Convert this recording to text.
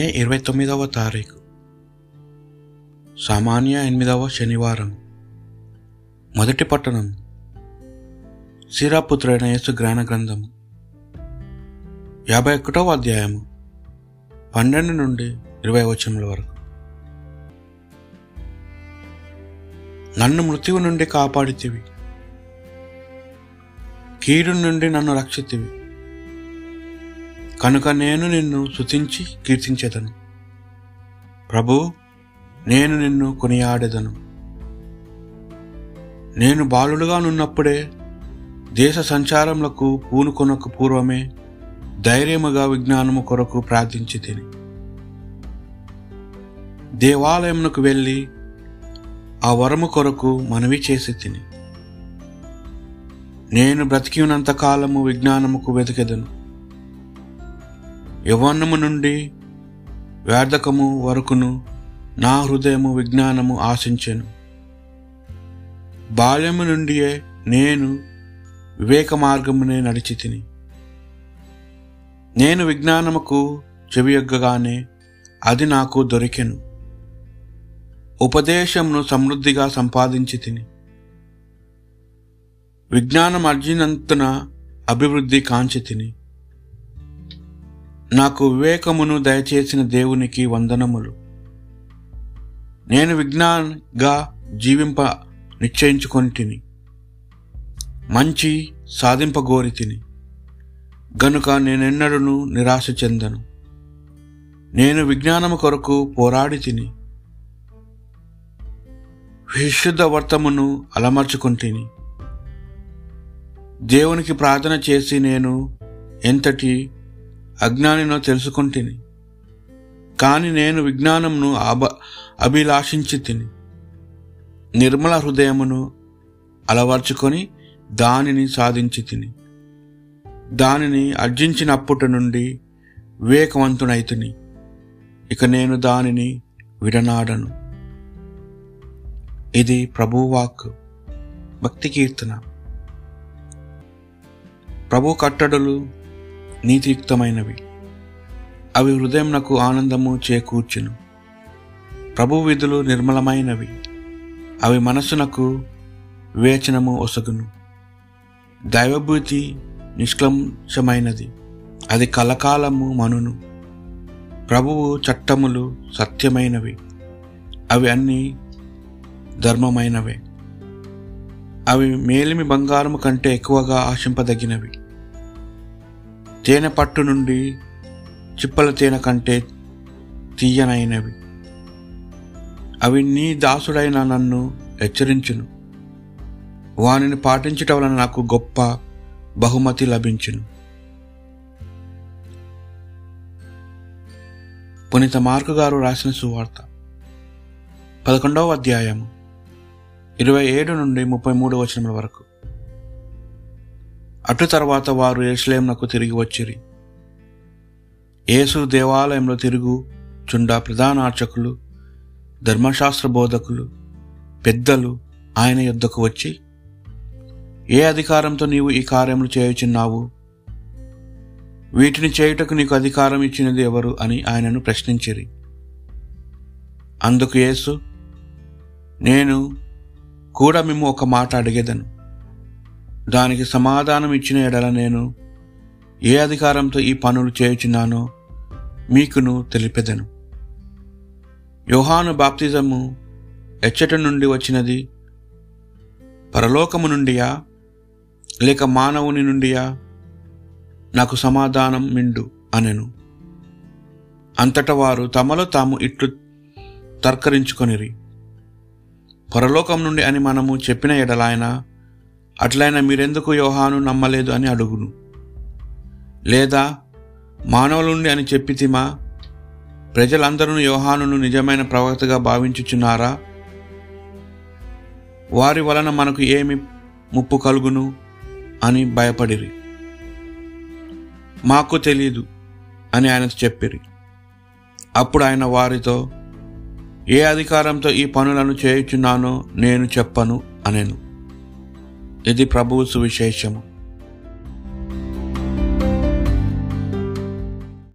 మే ఇరవై తొమ్మిదవ తారీఖు. సామాన్య ఎనిమిదవ శనివారం. మొదటి పట్టణం. సీరాపుత్రుడైన యేసు జ్ఞాన గ్రంథము. యాభై ఒకటవ అధ్యాయము. పన్నెండు నుండి ఇరవై వచనముల వరకు. నన్ను మృత్యువు నుండి కాపాడితివి. కీడు నుండి నన్ను రక్షితివి. కనుక నేను నిన్ను శుతించి కీర్తించేదను. ప్రభు నేను నిన్ను కొనియాడెదను. నేను బాలుడుగా నున్నప్పుడే దేశ సంచారములకు పూనుకొనకు పూర్వమే ధైర్యముగా విజ్ఞానము కొరకు ప్రార్థించి తిని దేవాలయమునకు వెళ్ళి ఆ వరము కొరకు మనవి చేసి తిని నేను బ్రతికి ఉన్నంత కాలము విజ్ఞానముకు వెతికెదను యవన్నము నుండి వేదకము వరకును నా హృదయము విజ్ఞానము ఆశించెను. బాల్యము నుండియే నేను వివేక మార్గమునే నడిచి తిని నేను విజ్ఞానముకు చెవియొగ్గగానే అది నాకు దొరికెను. ఉపదేశమును సమృద్ధిగా సంపాదించి తిని విజ్ఞానం అర్జినంతన అభివృద్ధి కాంచి తిని నాకు వివేకమును దయచేసిన దేవునికి వందనములు. నేను విజ్ఞానంగా జీవింప నిశ్చయించుకొని తిని మంచి సాధింపగోరి తిని. గనుక నేనెన్నడూ నిరాశ చెందను. నేను విజ్ఞానము కొరకు పోరాడి తిని. విశుద్ధ వర్తమును అలమర్చుకుంటుని. దేవునికి ప్రార్థన చేసి నేను ఎంతటి అజ్ఞానినో తెలుసుకుంటుని కాని నేను విజ్ఞానంను అభ అభిలాషించి తిని. నిర్మల హృదయమును అలవర్చుకొని దానిని సాధించి తిని. దానిని అర్జించినప్పటి నుండి వివేకవంతునైతుని ఇక నేను దానిని విడనాడను. ఇది ప్రభువాక్ భక్తి కీర్తన. ప్రభు కట్టడలు నీతియుక్తమైనవి. అవి హృదయంనకు ఆనందము చేకూర్చును. ప్రభు విధులు నిర్మలమైనవి. అవి మనస్సునకు వివేచనము ఒసగును. దైవభూతి నిష్కలంశమైనది. అది కలకాలము మనును. ప్రభువు చట్టములు సత్యమైనవి. అవి అన్నీ ధర్మమైనవే. అవి మేలిమి బంగారము కంటే ఎక్కువగా ఆశింపదగినవి. తేనె పట్టు నుండి చిప్పల తేనె కంటే తీయనైనవి. అవి నీ దాసుడైన నన్ను హెచ్చరించును. వానిని పాటించటం వలన నాకు గొప్ప బహుమతి లభించును. పునీత మార్కు గారు రాసిన సువార్త. పదకొండవ అధ్యాయము ఇరవై ఏడు నుండి ముప్పై మూడు వచనముల వరకు. అటు తర్వాత వారు ఎరుసలేంనకు తిరిగి వచ్చిరి. యేసు దేవాలయంలో తిరుగు చుండా ప్రధాన అర్చకులు ధర్మశాస్త్ర బోధకులు పెద్దలు ఆయన యుద్ధకు వచ్చి ఏ అధికారంతో నీవు ఈ కార్యములు చేయుచున్నావు? వీటిని చేయుటకు నీకు అధికారం ఇచ్చినది ఎవరు అని ఆయనను ప్రశ్నించిరి. అందుకు యేసు నేను కూడా మేము ఒక మాట అడిగేదను. దానికి సమాధానం ఇచ్చిన ఎడల నేను ఏ అధికారంతో ఈ పనులు చేయుచున్నానో మీకును తెలిపెదను. యోహాను బాప్తిజము ఎచ్చట నుండి వచ్చినది పరలోకము నుండియా? లేక మానవుని నుండియా? నాకు సమాధానం మిండు అనెను. అంతట వారు తమలో తాము ఇట్లు తర్కరించుకొనిరి. పరలోకం నుండి అని మనము చెప్పిన ఎడలాయన అట్లయినా మీరెందుకు యోహాను నమ్మలేదు అని అడుగును. లేదా మానవులుండి అని చెప్పితిమా? ప్రజలందరూ యోహానును నిజమైన ప్రవక్తగా భావించుచున్నారా? వారి వలన మనకు ఏమి ముప్పు కలుగును అని భయపడిరి. మాకు తెలీదు అని ఆయన చెప్పిరి. అప్పుడు ఆయన వారితో ఏ అధికారంతో ఈ పనులను చేయుచున్నానో నేను చెప్పను అనెను. ఇది ప్రభువు సువిశేషము